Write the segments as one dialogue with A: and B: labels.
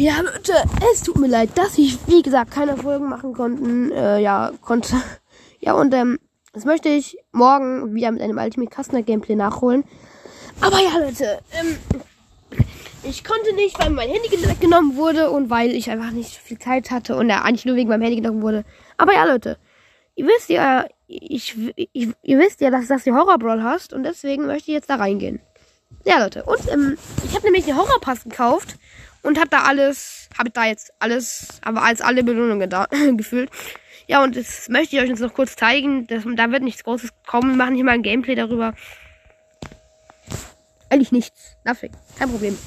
A: Ja, Leute, es tut mir leid, dass ich, wie gesagt, keine Folgen machen konnten. Äh, ja, konnte. Ja, und ähm, das möchte ich morgen wieder mit einem Ultimate Customer Gameplay nachholen. Aber ja, Leute, ähm, ich konnte nicht, weil mein Handy weggenommen wurde und weil ich einfach nicht viel Zeit hatte und er eigentlich nur wegen meinem Handy genommen wurde. Aber ja, Leute, ihr wisst ja, ich, ich, ihr wisst ja, dass das die Horror Brawl hast und deswegen möchte ich jetzt da reingehen. Ja, Leute, und ähm, ich habe nämlich den Horror Pass gekauft und habe da alles, habe da jetzt alles, aber als alle Belohnungen da, gefühlt. Ja, und das möchte ich euch jetzt noch kurz zeigen. Das, da wird nichts Großes kommen. Wir machen hier mal ein Gameplay darüber. Eigentlich nichts. Nothing. Kein Problem.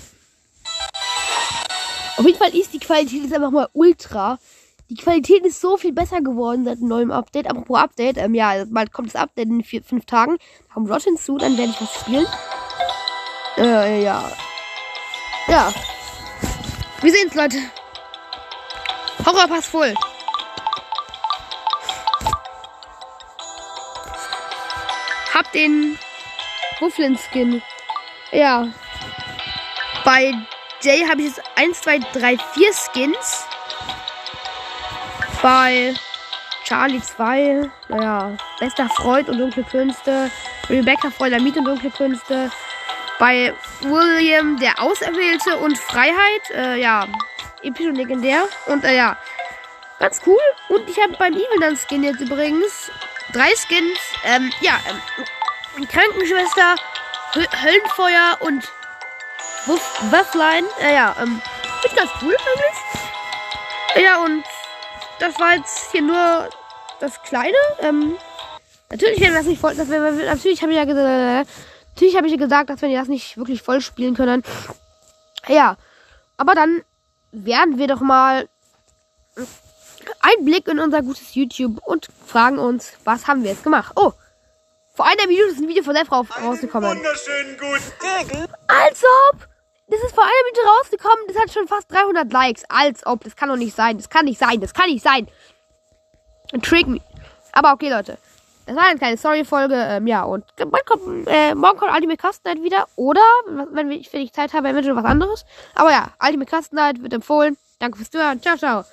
A: Auf jeden Fall ist die Qualität jetzt einfach mal ultra. Die Qualität ist so viel besser geworden seit dem neuen Update. Apropos Update, ähm, ja, bald kommt das Update in vier, fünf Tagen. Da kommt Rot hinzu, dann werde ich was spielen. Äh, ja. Ja. Wir sehen's, Leute. Horrorpass voll. Hab den Mufflin-Skin. Ja. Bei Jay habe ich jetzt 1, 2, 3, 4 Skins. Bei Charlie 2, naja, bester Freund und dunkle Künste. Rebecca Freulamit und dunkle Künste. Bei William der Auserwählte und Freiheit, äh, ja, episch und legendär. Und äh, ja, ganz cool. Und ich habe beim Evil dann Skin jetzt übrigens drei Skins. Ähm, ja, ähm, Krankenschwester, Hö Höllenfeuer und Wöfflein. Äh, ja, ähm, ist ganz cool eigentlich. Ja, und das war jetzt hier nur das Kleine. Ähm, natürlich werden wir das nicht. Das, natürlich habe ich ja gesagt, natürlich habe ich ja gesagt, dass wir das nicht wirklich voll spielen können. Ja, aber dann werden wir doch mal einen Blick in unser gutes YouTube und fragen uns, was haben wir jetzt gemacht? Oh, vor einer Minute ist ein Video von der Frau rausgekommen.
B: Wunderschönen guten Tag.
A: Als ob! Das ist vor einer Minute rausgekommen. Das hat schon fast 300 Likes. Als ob. Das kann doch nicht sein. Das kann nicht sein. Das kann nicht sein. Trick me. Aber okay, Leute. Das war eine kleine Story-Folge. Ähm, ja, und morgen kommt, äh, morgen kommt Ultimate Custom Night wieder. Oder, wenn ich, wenn ich Zeit habe, eventuell was anderes. Aber ja, Ultimate Custom Night wird empfohlen. Danke fürs Zuhören. Ciao, ciao.